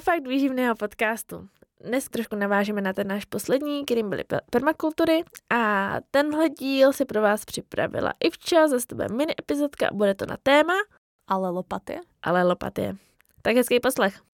U Fakt výživného podcastu. Dnes trošku navážeme na ten náš poslední, kterým byly permakultury a tenhle díl si pro vás připravila Ivča, zase to bude mini epizodka a bude to na téma Ale lopaty. Ale lopaty. Tak hezký poslech.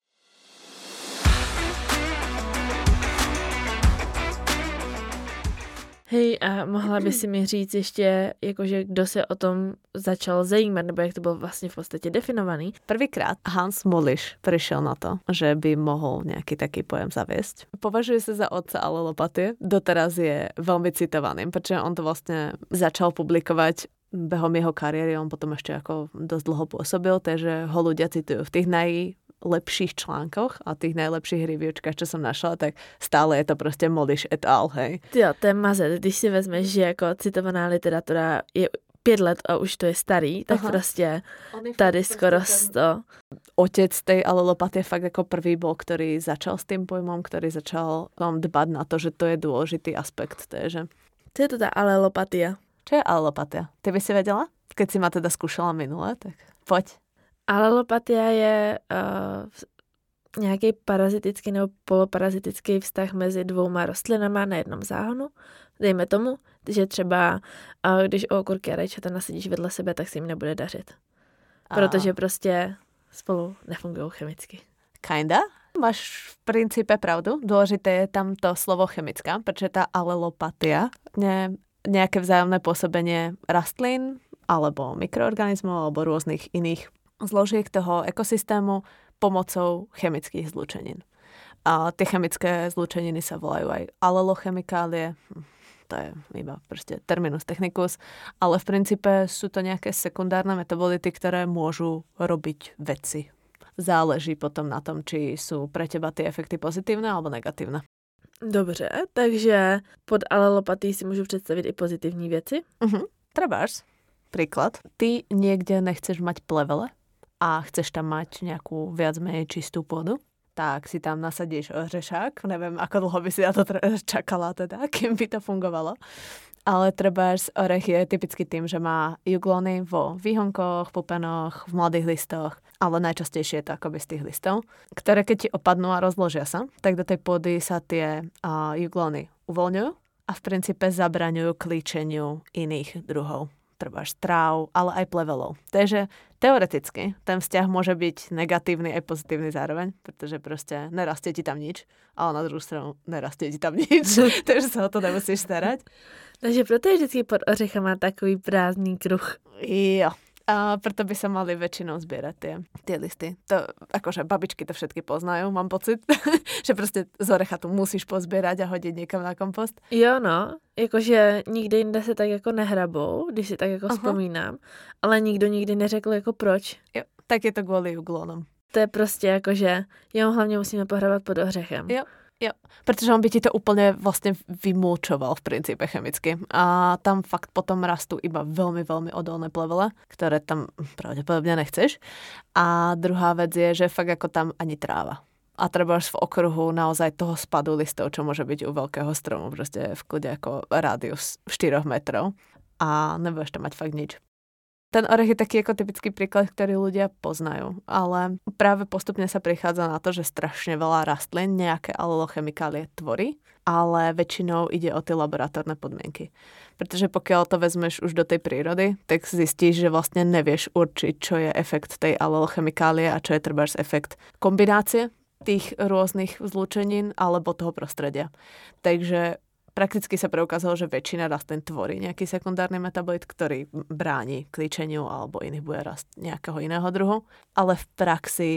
Hej, a mohla by si mi říct ještě, jakože kdo se o tom začal zajímat, nebo jak to bylo vlastně v podstatě definovaný? Prvýkrát Hans Muliš prišiel na to, že by mohol nejaký taký pojem zaviesť. Považuje sa za otca alopatie. Doteraz je veľmi citovaným, pretože on to vlastne začal publikovať behom jeho kariéry, on potom ešte ako dosť dlho pôsobil, takže ho ľudia citujú v tých naj lepších článkoch a tých najlepších reviewčkách, čo som našla, tak stále je to prostě Moliš et al, hej. Jo, to je mazet, když si vezmeš, že jako citovaná literatura je pět let a už to je starý, tak Aha. prostě tady skoro sto. Otec tej alelopatie fakt ako prvý bol, ktorý začal s tým pojmom, ktorý začal vám dbať na to, že to je dôležitý aspekt. Takže... Co je to tá alelopatia? Čo je alelopatia? Ty by si vedela? Keď si ma teda skúšala minule, tak poď. Alelopatia je uh, nějaký parazitický nebo poloparazitický vztah mezi dvouma rostlinama na jednom záhonu. Dejme tomu, že třeba uh, když okurky a rajčata nasadíš vedle sebe, tak si jim nebude dařit. Protože prostě spolu nefungují chemicky. Kinda? Máš v princípe pravdu. Dôležité je tam to slovo chemická, pretože tá alelopatia, ne, nejaké vzájomné pôsobenie rastlín alebo mikroorganizmov alebo rôznych iných zložiek toho ekosystému pomocou chemických zlúčenín. A tie chemické zlúčeniny sa volajú aj alelochemikálie, hm, to je iba proste terminus technicus, ale v princípe sú to nejaké sekundárne metabolity, ktoré môžu robiť veci. Záleží potom na tom, či sú pre teba tie efekty pozitívne alebo negatívne. Dobře, takže pod alelopatí si můžu představit i pozitivní věci. Uh-huh. Trebárs. Príklad. Ty niekde nechceš mať plevele, a chceš tam mať nejakú viac menej čistú pôdu, tak si tam nasadíš ořešák. Neviem, ako dlho by si na to čakala teda, kým by to fungovalo. Ale trebárs orech je typicky tým, že má juglony vo výhonkoch, pupenoch, v mladých listoch, ale najčastejšie je to akoby z tých listov, ktoré keď ti opadnú a rozložia sa, tak do tej pôdy sa tie uh, juglony uvoľňujú a v princípe zabraňujú klíčeniu iných druhov trebáš tráv, ale aj plevelov. Takže teoreticky ten vzťah môže byť negatívny aj pozitívny zároveň, pretože proste nerastie ti tam nič, ale na druhou stranu nerastie ti tam nič, takže sa o to nemusíš starať. Takže proto je vždycky pod ořechama takový prázdný kruh. Jo, a preto by sa mali väčšinou zbierať tie, tie listy. To, akože babičky to všetky poznajú, mám pocit, že prostě z orecha tu musíš pozbierať a hodit někam na kompost. Jo, no, jakože nikdy jinde se tak jako nehrabou, když si tak jako Aha. vzpomínám, ale nikdo nikdy neřekl jako proč. Jo, tak je to kvůli juglonom. To je prostě jakože, jo, hlavně musíme pohrabat pod ořechem. Jo, Jo, pretože on by ti to úplne vlastne vymúčoval v princípe chemicky. A tam fakt potom rastú iba veľmi, veľmi odolné plevele, ktoré tam pravdepodobne nechceš. A druhá vec je, že fakt ako tam ani tráva. A treba v okruhu naozaj toho spadu listov, čo môže byť u veľkého stromu, proste v kľude ako rádius 4 metrov. A nebudeš tam mať fakt nič. Ten orech je taký ako typický príklad, ktorý ľudia poznajú, ale práve postupne sa prichádza na to, že strašne veľa rastlín nejaké alelochemikálie tvorí, ale väčšinou ide o tie laboratórne podmienky. Pretože pokiaľ to vezmeš už do tej prírody, tak zistíš, že vlastne nevieš určiť, čo je efekt tej alelochemikálie a čo je trebárs efekt kombinácie tých rôznych zlúčenín alebo toho prostredia. Takže Prakticky sa preukázalo, že väčšina rastlín tvorí nejaký sekundárny metabolit, ktorý bráni klíčeniu alebo iných bude rast nejakého iného druhu. Ale v praxi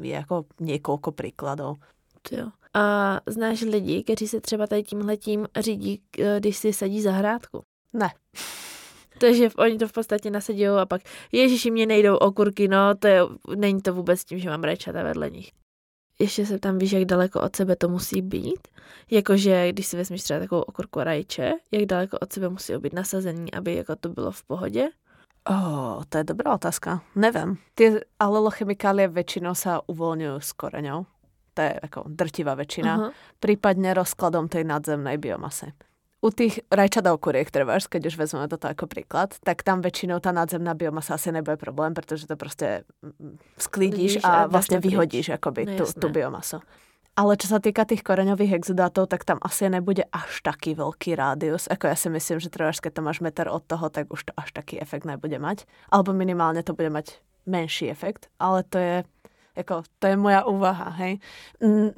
je jako niekoľko príkladov. Jo. A znáš lidi, kteří se třeba tady tímhletím řídí, když si sadí zahrádku? Ne. Takže oni to v podstatě nasadí a pak, ježiši, mě nejdou okurky, no, to je, není to vůbec tím, že mám rajčata vedle nich ještě se tam víš, jak daleko od sebe to musí být. Jakože, když si vezmeš třeba takovou okurku rajče, jak daleko od sebe musí být nasazení, aby jako to bylo v pohodě? Oh, to je dobrá otázka. Neviem. Tie alelochemikálie väčšinou sa uvoľňujú s koreňou. To je ako drtivá väčšina. Uh-huh. Prípadne rozkladom tej nadzemnej biomasy. U tých rajčat okuriek, trebárs, keď už vezmeme toto ako príklad, tak tam väčšinou tá nadzemná biomasa asi nebude problém, pretože to proste mm, sklídiš a, a vlastne vyhodíš akoby no, tú, tú biomasu. Ale čo sa týka tých koreňových exudátov, tak tam asi nebude až taký veľký rádius. Ako ja si myslím, že treba, keď to máš meter od toho, tak už to až taký efekt nebude mať. Alebo minimálne to bude mať menší efekt. Ale to je, ako, to je moja úvaha, hej.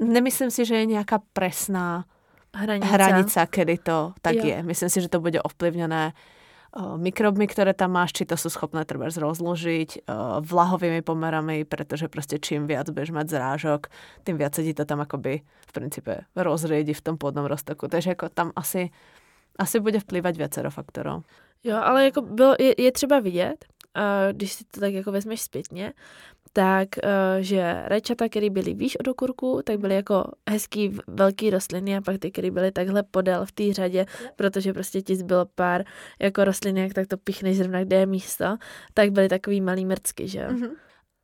Nemyslím si, že je nejaká presná hranica, hranica kedy to tak jo. je. Myslím si, že to bude ovplyvnené mikrobmi, ktoré tam máš, či to sú schopné treba rozložiť, vlahovými pomerami, pretože proste čím viac budeš mať zrážok, tým viac sa ti to tam akoby v princípe rozriedi v tom pôdnom roztoku. Takže ako tam asi, asi bude vplývať viacero faktorov. Jo, ale jako bylo, je, je třeba vidět, když si to tak jako vezmeš zpětně, tak, eh, že rajčata, které byly výš od okurku, tak byly jako hezký velký rostliny a pak ty, které byly takhle podél v té řadě, protože prostě ti zbylo pár jako rostlinek, tak to pichneš zrovna, kde je místo, tak byly takový malý mrcky, že. Mm-hmm.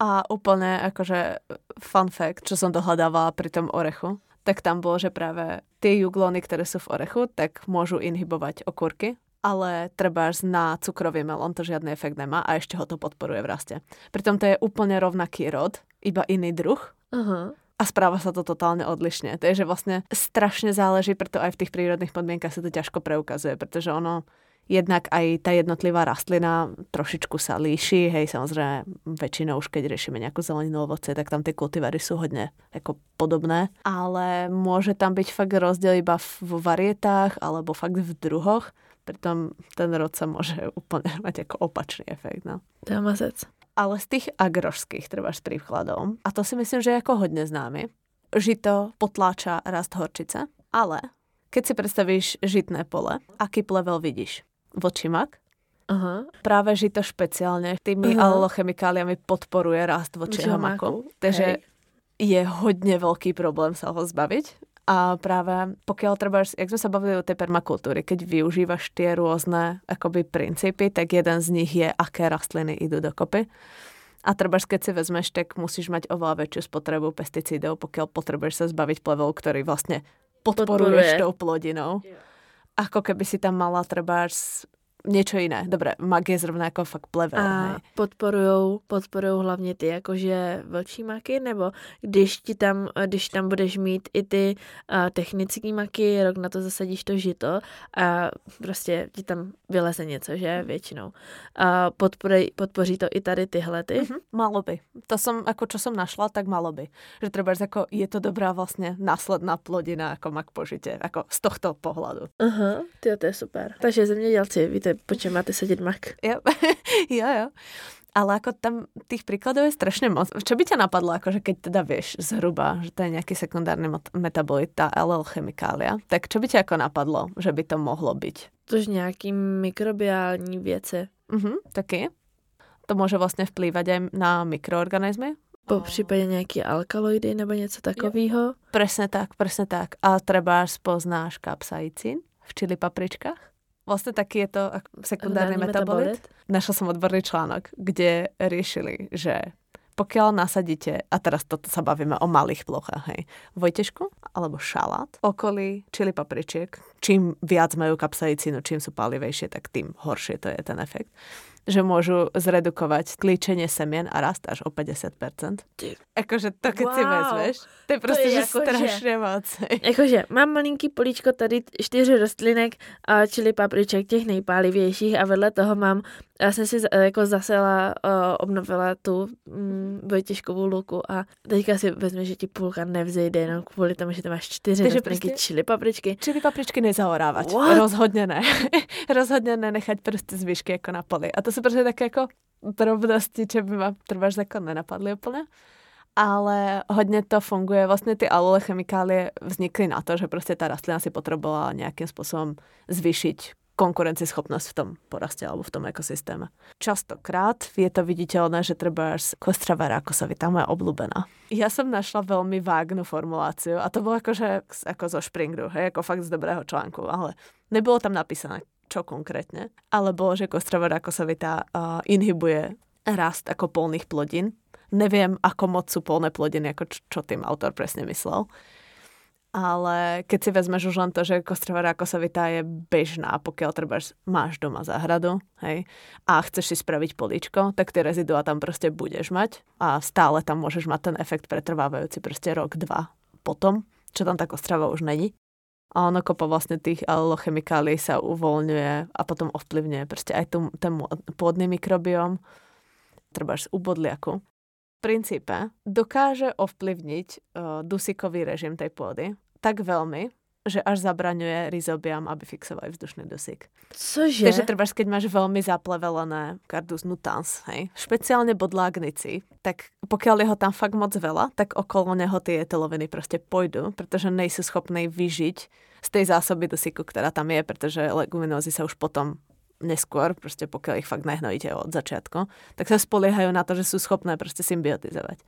A úplne akože fun fact, čo som dohľadávala pri tom orechu, tak tam bolo, že práve tie juglóny, ktoré sú v orechu, tak môžu inhibovať okurky ale trebárs na cukrový melón to žiadny efekt nemá a ešte ho to podporuje v raste. Pritom to je úplne rovnaký rod, iba iný druh. Uh-huh. A správa sa to totálne odlišne. Takže vlastne strašne záleží, preto aj v tých prírodných podmienkach sa to ťažko preukazuje, pretože ono jednak aj tá jednotlivá rastlina trošičku sa líši, hej, samozrejme väčšinou už keď riešime nejakú zeleninu ovoce, tak tam tie kultivary sú hodne ako podobné, ale môže tam byť fakt rozdiel iba v varietách alebo fakt v druhoch Pritom ten rod sa môže úplne mať ako opačný efekt. No. To je mazec. Ale z tých agrošských treba s príkladom, a to si myslím, že je ako hodne známy, žito potláča rast horčice, ale keď si predstavíš žitné pole, aký plevel vidíš? Vočimak? Aha. Práve žito špeciálne tými uh-huh. alochemikáliami podporuje rast vočieho maku. Takže Hej. je hodne veľký problém sa ho zbaviť a práve pokiaľ treba, jak sme sa bavili o tej permakultúry, keď využívaš tie rôzne akoby princípy, tak jeden z nich je, aké rastliny idú dokopy. A treba, keď si vezmeš, tak musíš mať oveľa väčšiu spotrebu pesticídov, pokiaľ potrebuješ sa zbaviť plevov, ktorý vlastne podporuješ Podporuje. tou plodinou. Yeah. Ako keby si tam mala treba niečo iné. Dobre, mag je zrovna ako fakt plevel. A podporujou, podporujou hlavně ty jakože vlčí maky, nebo když ti tam, když tam budeš mít i ty uh, technické maky, rok na to zasadíš to žito a prostě ti tam vyleze něco, že většinou. A podporej, podpoří to i tady tyhle ty? Mm-hmm, malo by. To som, ako čo som našla, tak malo by. Že treba, ako je to dobrá vlastne následná plodina ako mak požite, ako z tohto pohľadu. Aha, uh-huh, to je super. Takže zemědělci, víte, máte, po čem máte sedět mak. Jo, jo, jo. Ale ako tam tých príkladov je strašne moc. Čo by ťa napadlo, akože keď teda vieš zhruba, že to je nejaký sekundárny metabolit, tá LL chemikália, tak čo by ťa ako napadlo, že by to mohlo byť? Tož nejaký mikrobiální věci. Mhm, taky. To môže vlastne vplývať aj na mikroorganizmy? Po případě nějaký alkaloidy nebo něco takového? Presne tak, presne tak. A treba spoznáš kapsaicín v čili papričkách? Vlastne taký je to sekundárny metabolit. metabolit. Našla som odborný článok, kde riešili, že pokiaľ nasadíte, a teraz toto sa bavíme o malých plochách, hej, vojtešku alebo šalát, okolí čili papričiek, čím viac majú kapsaicínu, čím sú palivejšie, tak tým horšie to je ten efekt že môžu zredukovať klíčenie semien a rast až o 50%. Akože to, keď wow. si vezmeš, to je prostě to je jako, strašně moc. Jakože mám malinký políčko tady čtyři rostlinek, čili papriček těch nejpálivějších a vedle toho mám já jsem si jako zasela, uh, obnovila tu mm, Vojtěžkovou luku a teďka si vezme, že ti půlka nevzejde jenom kvůli tomu, že tam máš čtyři Takže prostě čili papričky. Čili papričky nezahorávat. What? Rozhodně ne. Rozhodně ne nechat prostě zvyšky jako na poli. A to jsou prostě také jako drobnosti, čo by ma trváš jako nenapadly úplně ale hodně to funguje. Vlastně ty alole chemikálie vznikly na to, že prostě ta rastlina si potrebovala nějakým způsobem zvýšiť konkurencieschopnosť v tom poraste alebo v tom ekosystéme. Častokrát je to viditeľné, že treba až kostrava rákosovita, moja obľúbená. Ja som našla veľmi vágnu formuláciu a to bolo akože ako zo Springru, hej, ako fakt z dobrého článku, ale nebolo tam napísané, čo konkrétne, ale bolo, že kostrava rákosovita uh, inhibuje rast ako polných plodín. Neviem, ako moc sú polné plodiny, ako čo, čo tým autor presne myslel ale keď si vezmeš už len to, že kostrova rákosovitá je bežná, pokiaľ treba máš doma záhradu, hej, a chceš si spraviť políčko, tak tie rezidua tam proste budeš mať a stále tam môžeš mať ten efekt pretrvávajúci proste rok, dva potom, čo tam tá kostrava už není. A ono kopo vlastne tých alochemikálií sa uvoľňuje a potom ovplyvňuje proste aj tú, ten pôdny mikrobióm, treba z ubodliaku princípe dokáže ovplyvniť uh, dusíkový režim tej pôdy tak veľmi, že až zabraňuje rizobiam, aby fixovali vzdušný dusík. Cože? Takže treba, keď máš veľmi zaplevelené cardus nutans, hej, špeciálne bodlágnici, tak pokiaľ je ho tam fakt moc veľa, tak okolo neho tie teloviny proste pôjdu, pretože nejsú schopní vyžiť z tej zásoby dusíku, ktorá tam je, pretože leguminózy sa už potom neskôr, proste pokiaľ ich fakt nehnojíte od začiatku, tak sa spoliehajú na to, že sú schopné proste symbiotizovať.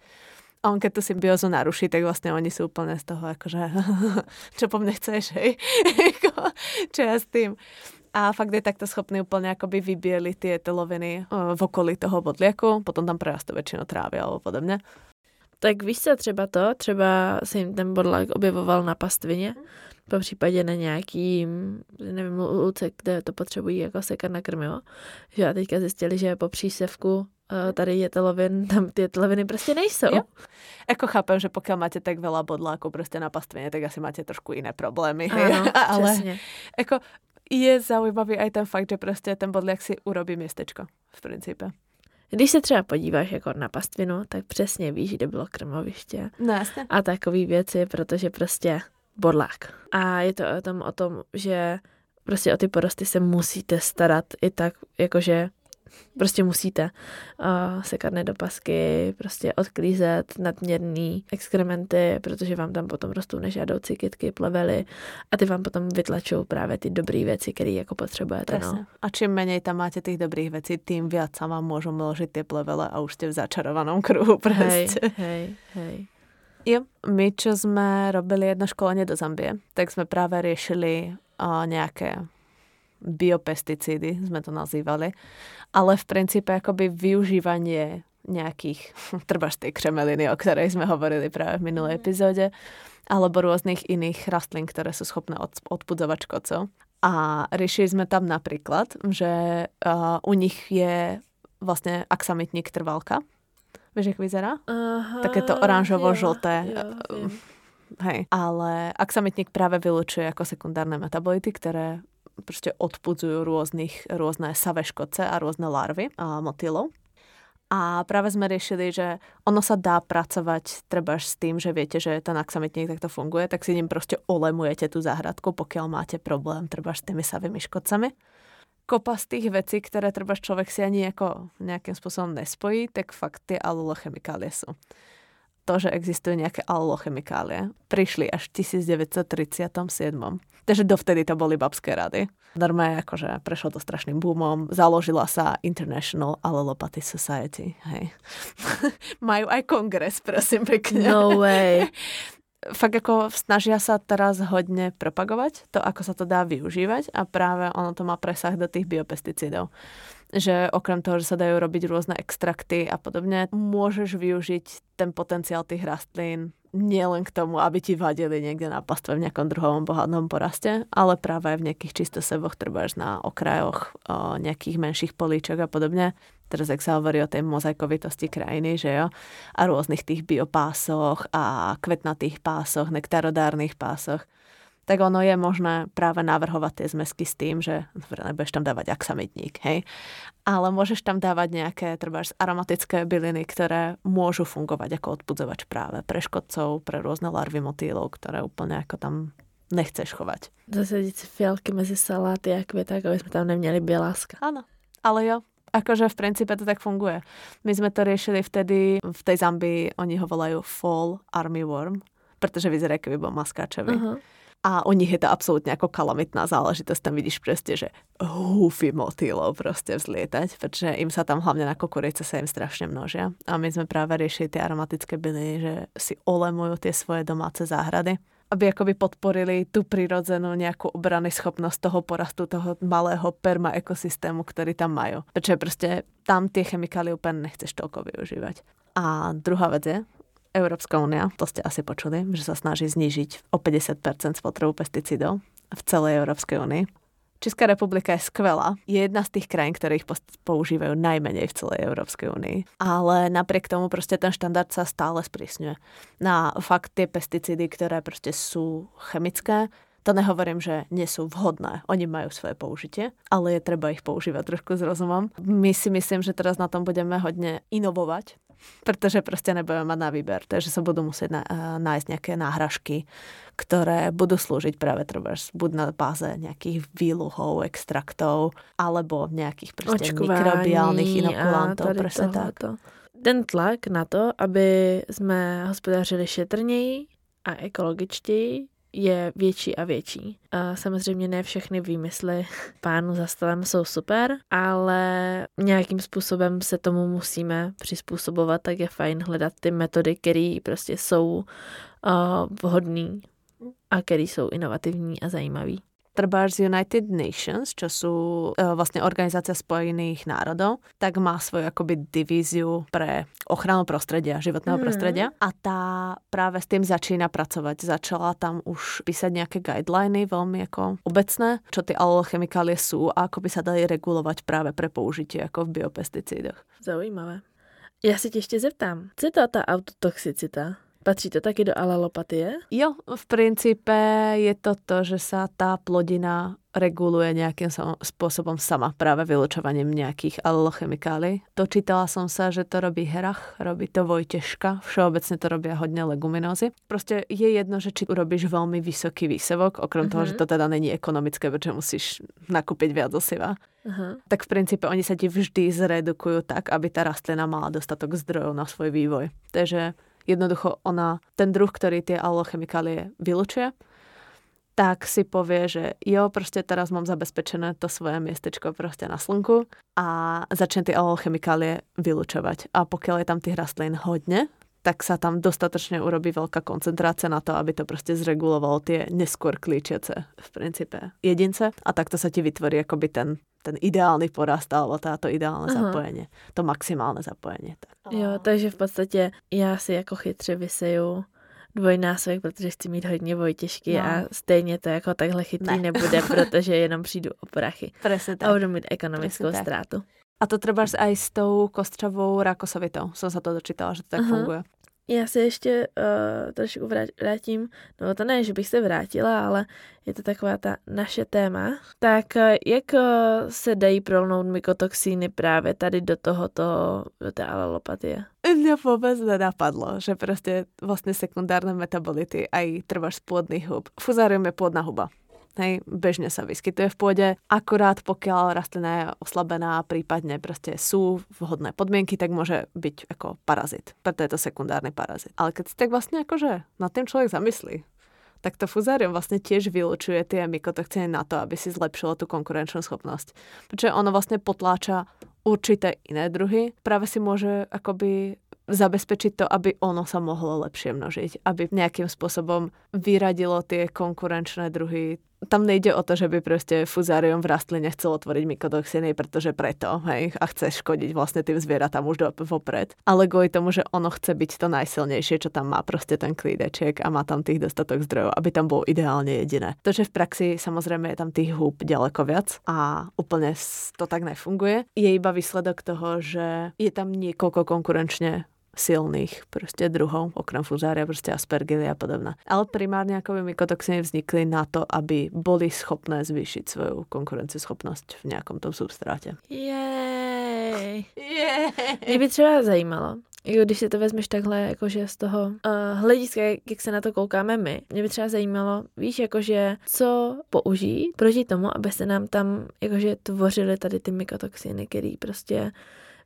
A on keď tú symbiózu naruší, tak vlastne oni sú úplne z toho akože, čo po mne chceš, hej? čo ja s tým? A fakt je takto schopný úplne akoby vybieliť tie teloviny v okolí toho bodliaku, potom tam prerastú väčšinou trávy alebo podobne. Tak víš co, třeba to, třeba se jim ten bodlák objevoval na pastvině, po případě na nějaký, nevím, luce, kde to potřebují jako sekat na krmivo, že a teďka zjistili, že po přísevku eh, tady je telovin, tam ty teloviny prostě nejsou. Jo. Jako chápem, že pokud máte tak veľa bodlákov prostě na pastvině, tak asi máte trošku jiné problémy. Ano, ale. Jako je zaujímavý aj ten fakt, že prostě ten bodliak si urobí městečko v principe. Když se třeba podíváš jako na pastvinu, tak přesně víš, kde bylo krmoviště. No jasně. A takový věci, protože prostě bodlák. A je to o tom, o tom, že prostě o ty porosty se musíte starat i tak, jakože Prostě musíte uh, sekat nedopasky, prostě odklízet nadměrný exkrementy, protože vám tam potom rostou nežádoucí kytky, plevely a ty vám potom vytlačují právě ty dobré věci, které jako potřebujete. No. A čím méně tam máte těch dobrých věcí, tím viac sa vám môžu mložiť tie plevele a už ste v začarovanom kruhu Hej, hej, hej. Jo, my, čo sme robili jedno školenie do Zambie, tak sme práve riešili uh, nejaké biopesticídy, sme to nazývali, ale v princípe akoby využívanie nejakých, treba z tej křemeliny, o ktorej sme hovorili práve v minulej mhm. epizóde, alebo rôznych iných rastlín, ktoré sú schopné od, odpudzovať škodcov. A riešili sme tam napríklad, že uh, u nich je vlastne aksamitník trvalka. Vieš, jak vyzerá? Aha, Také to oranžovo-žlté. Hej. Ale aksamitník práve vylučuje ako sekundárne metabolity, ktoré proste odpudzujú rôznych, rôzne savé škodce a rôzne larvy a motýlov. A práve sme riešili, že ono sa dá pracovať treba s tým, že viete, že ten aksamitník takto funguje, tak si ním proste olemujete tú záhradku, pokiaľ máte problém treba s tými savými škodcami. Kopa z tých vecí, ktoré treba človek si ani nejakým spôsobom nespojí, tak fakt tie alulochemikálie sú to, že existujú nejaké alulochemikálie, prišli až v 1937. Takže dovtedy to boli babské rady. Normálne akože prešlo to strašným boomom. Založila sa International Allelopathy Society. Hej. Majú aj kongres, prosím pekne. No way. Fakt ako snažia sa teraz hodne propagovať to, ako sa to dá využívať a práve ono to má presah do tých biopesticídov že okrem toho, že sa dajú robiť rôzne extrakty a podobne, môžeš využiť ten potenciál tých rastlín nielen k tomu, aby ti vadili niekde na pastve v nejakom druhovom bohatnom poraste, ale práve aj v nejakých čistoseboch, trebáš na okrajoch o nejakých menších políčok a podobne. Teraz, ak sa hovorí o tej mozaikovitosti krajiny, že jo, a rôznych tých biopásoch a kvetnatých pásoch, nektarodárnych pásoch, tak ono je možné práve navrhovať tie zmesky s tým, že nebudeš tam dávať aksamitník, hej. Ale môžeš tam dávať nejaké trebárs aromatické byliny, ktoré môžu fungovať ako odpudzovač práve pre škodcov, pre rôzne larvy motýlov, ktoré úplne ako tam nechceš chovať. Zasadiť si fialky mezi saláty a kvieták, aby sme tam neměli bieláska. Áno, ale jo, akože v princípe to tak funguje. My sme to riešili vtedy, v tej Zambii oni ho volajú Fall Army Worm, pretože vyzerá, keby bol maskáčový. Uh-huh. A u nich je to absolútne ako kalamitná záležitosť. Tam vidíš proste, že húfy motýlov proste vzlietať, pretože im sa tam hlavne na kukurice sa im strašne množia. A my sme práve riešili tie aromatické byliny, že si olemujú tie svoje domáce záhrady aby akoby podporili tú prirodzenú nejakú obrany schopnosť toho porastu, toho malého perma ekosystému, ktorý tam majú. Pretože proste tam tie chemikálie úplne nechceš toľko využívať. A druhá vec je, Európska únia, to ste asi počuli, že sa snaží znížiť o 50% spotrebu pesticídov v celej Európskej únii. Česká republika je skvelá. Je jedna z tých krajín, ktoré ich používajú najmenej v celej Európskej únii. Ale napriek tomu proste ten štandard sa stále sprísňuje. Na fakt tie pesticídy, ktoré proste sú chemické, to nehovorím, že nie sú vhodné. Oni majú svoje použitie, ale je treba ich používať trošku s rozumom. My si myslím, že teraz na tom budeme hodne inovovať, pretože proste nebudeme mať na výber. Takže sa budú musieť na, nájsť nejaké náhražky, ktoré budú slúžiť práve trebárs buď na báze nejakých výluhov, extraktov, alebo nejakých proste Očkování mikrobiálnych inokulantov. Presne tak. Ten tlak na to, aby jsme hospodařili šetrněji a ekologičtěji, je větší a větší. A samozřejmě ne všechny výmysly pánu za stolem jsou super, ale nějakým způsobem se tomu musíme přizpůsobovat, tak je fajn hledat ty metody, které prostě jsou uh, vhodné a které jsou inovativní a zajímavé trebárs United Nations, čo sú e, vlastne Organizácia spojených národov, tak má svoju akoby divíziu pre ochranu prostredia, životného mm. prostredia a tá práve s tým začína pracovať. Začala tam už písať nejaké guideliny veľmi ako obecné, čo tie alochemikálie sú a ako by sa dali regulovať práve pre použitie ako v biopesticídoch. Zaujímavé. Já se tě ještě zeptám, co je to ta autotoxicita? Patří to taky do alalopatie? Jo, v princípe je to to, že sa tá plodina reguluje nejakým spôsobom sama, práve vylučovaním nejakých alochemikálií. Dočítala som sa, že to robí Herach, robí to Vojteška, všeobecne to robia hodne leguminózy. Proste je jedno, že či urobíš veľmi vysoký výsevok, okrem uh-huh. toho, že mhm. to teda není ekonomické, pretože musíš nakúpiť viac osiva. Uh-huh. Tak v princípe oni sa ti vždy zredukujú tak, aby tá rastlina mala dostatok zdrojov na svoj vývoj. Takže jednoducho ona, ten druh, ktorý tie alochemikálie vylučuje, tak si povie, že jo, proste teraz mám zabezpečené to svoje miestečko proste na slnku a začne tie alochemikálie vylučovať. A pokiaľ je tam tých rastlín hodne, tak sa tam dostatočne urobí veľká koncentrácia na to, aby to proste zregulovalo tie neskôr klíčiace v princípe jedince a takto sa ti vytvorí akoby ten ten ideálny porast alebo táto ideálne Aha. zapojenie, to maximálne zapojenie. Tak. Jo, takže v podstatě já si jako chytře vyseju dvojnásobek, protože chci mít hodně vojtěžky no. a stejně to jako takhle chytrý ne. nebude, protože jenom přijdu o prachy. Presne tak. A budu mít ekonomickou Presne ztrátu. Tak. A to třeba aj s tou kostřavou rakosovitou. Som sa to dočítala, že to tak Aha. funguje. Já se ještě uh, trošku vrátím, no to ne, že bych se vrátila, ale je to taková ta naše téma. Tak uh, jak uh, se dají prolnout mykotoxíny právě tady do tohoto, do té alopatie? Mňa vôbec nenapadlo, že proste vlastne sekundárne metabolity aj trváš z pôdnych hub. Fuzárium je pôdna huba. Hej, bežne sa vyskytuje v pôde, akurát pokiaľ rastlina je oslabená, prípadne proste sú vhodné podmienky, tak môže byť ako parazit. Preto je to sekundárny parazit. Ale keď si tak vlastne akože na tým človek zamyslí, tak to fuzárium vlastne tiež vylučuje tie mykotoxiny na to, aby si zlepšilo tú konkurenčnú schopnosť. Pretože ono vlastne potláča určité iné druhy. Práve si môže akoby zabezpečiť to, aby ono sa mohlo lepšie množiť, aby nejakým spôsobom vyradilo tie konkurenčné druhy tam nejde o to, že by proste fuzárium v rastline chcel otvoriť mykotoxiny, pretože preto, hej, a chce škodiť vlastne tým zvieratám už do, vopred. Ale kvôli tomu, že ono chce byť to najsilnejšie, čo tam má proste ten klídeček a má tam tých dostatok zdrojov, aby tam bolo ideálne jediné. To, že v praxi samozrejme je tam tých húb ďaleko viac a úplne to tak nefunguje, je iba výsledok toho, že je tam niekoľko konkurenčne silných proste druhov, okrem fuzária, proste aspergily a podobné. Ale primárne ako by mykotoxiny vznikli na to, aby boli schopné zvýšiť svoju konkurencieschopnosť v nejakom tom substráte. Jej. Jej. Mě by třeba zajímalo, jo, když si to vezmeš takhle, jakože z toho uh, hlediska, jak se na to koukáme my, mě by třeba zajímalo, víš, jakože co použít proti tomu, aby se nám tam jakože tvořily tady ty mykotoxiny, který prostě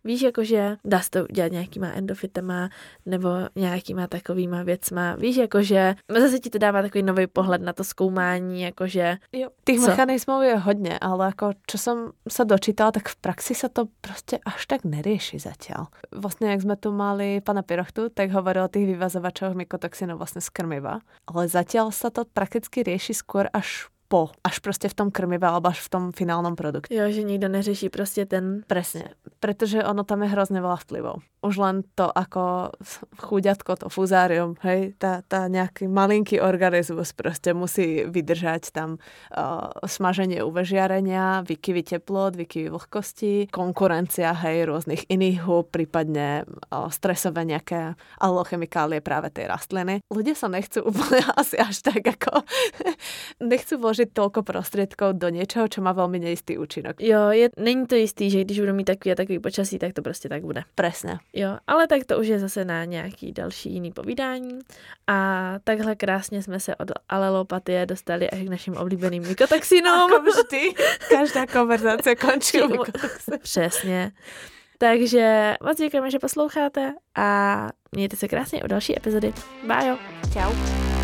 Víš, jakože dá se to udělat nějakýma endofitama nebo nějakýma takovýma věcma. Víš, jakože zase ti to dává takový nový pohled na to zkoumání, jakože... Jo, tých co? mechanizmov je hodně, ale ako čo som sa dočítala, tak v praxi sa to prostě až tak nerieši zatiaľ. Vlastne, jak sme tu mali pana Pirochtu, tak hovoril o tých vyvazovačoch mykotoxinov vlastne z krmiva. Ale zatiaľ sa to prakticky rieši skôr až po, až prostě v tom krmive alebo až v tom finálnom produkte. Jo, že nikdo neřeší prostě ten... Presne, pretože ono tam je hrozne veľa vplyvov. Už len to ako chuďatko, to fuzárium, hej, tá, tá nejaký malinký organizmus proste musí vydržať tam uh, smaženie UV žiarenia, vykyvy teplot, vykyvy vlhkosti, konkurencia, hej, rôznych iných húb, prípadne uh, stresové nejaké alochemikálie práve tej rastliny. Ľudia sa nechcú úplne asi až tak ako nechcú vložiť toľko prostriedkov do niečoho, čo má veľmi neistý účinok. Jo, je, není to jistý, že když budou mít takový a takový počasí, tak to prostě tak bude. Presne. Jo, ale tak to už je zase na nějaký další jiný povídání. A takhle krásně jsme se od alelopatie dostali až k našim oblíbeným mykotoxinům. Ako vždy, každá konverzace končí Přesně. Takže moc děkujeme, že posloucháte a mějte se krásně u další epizody. Bye. Čau.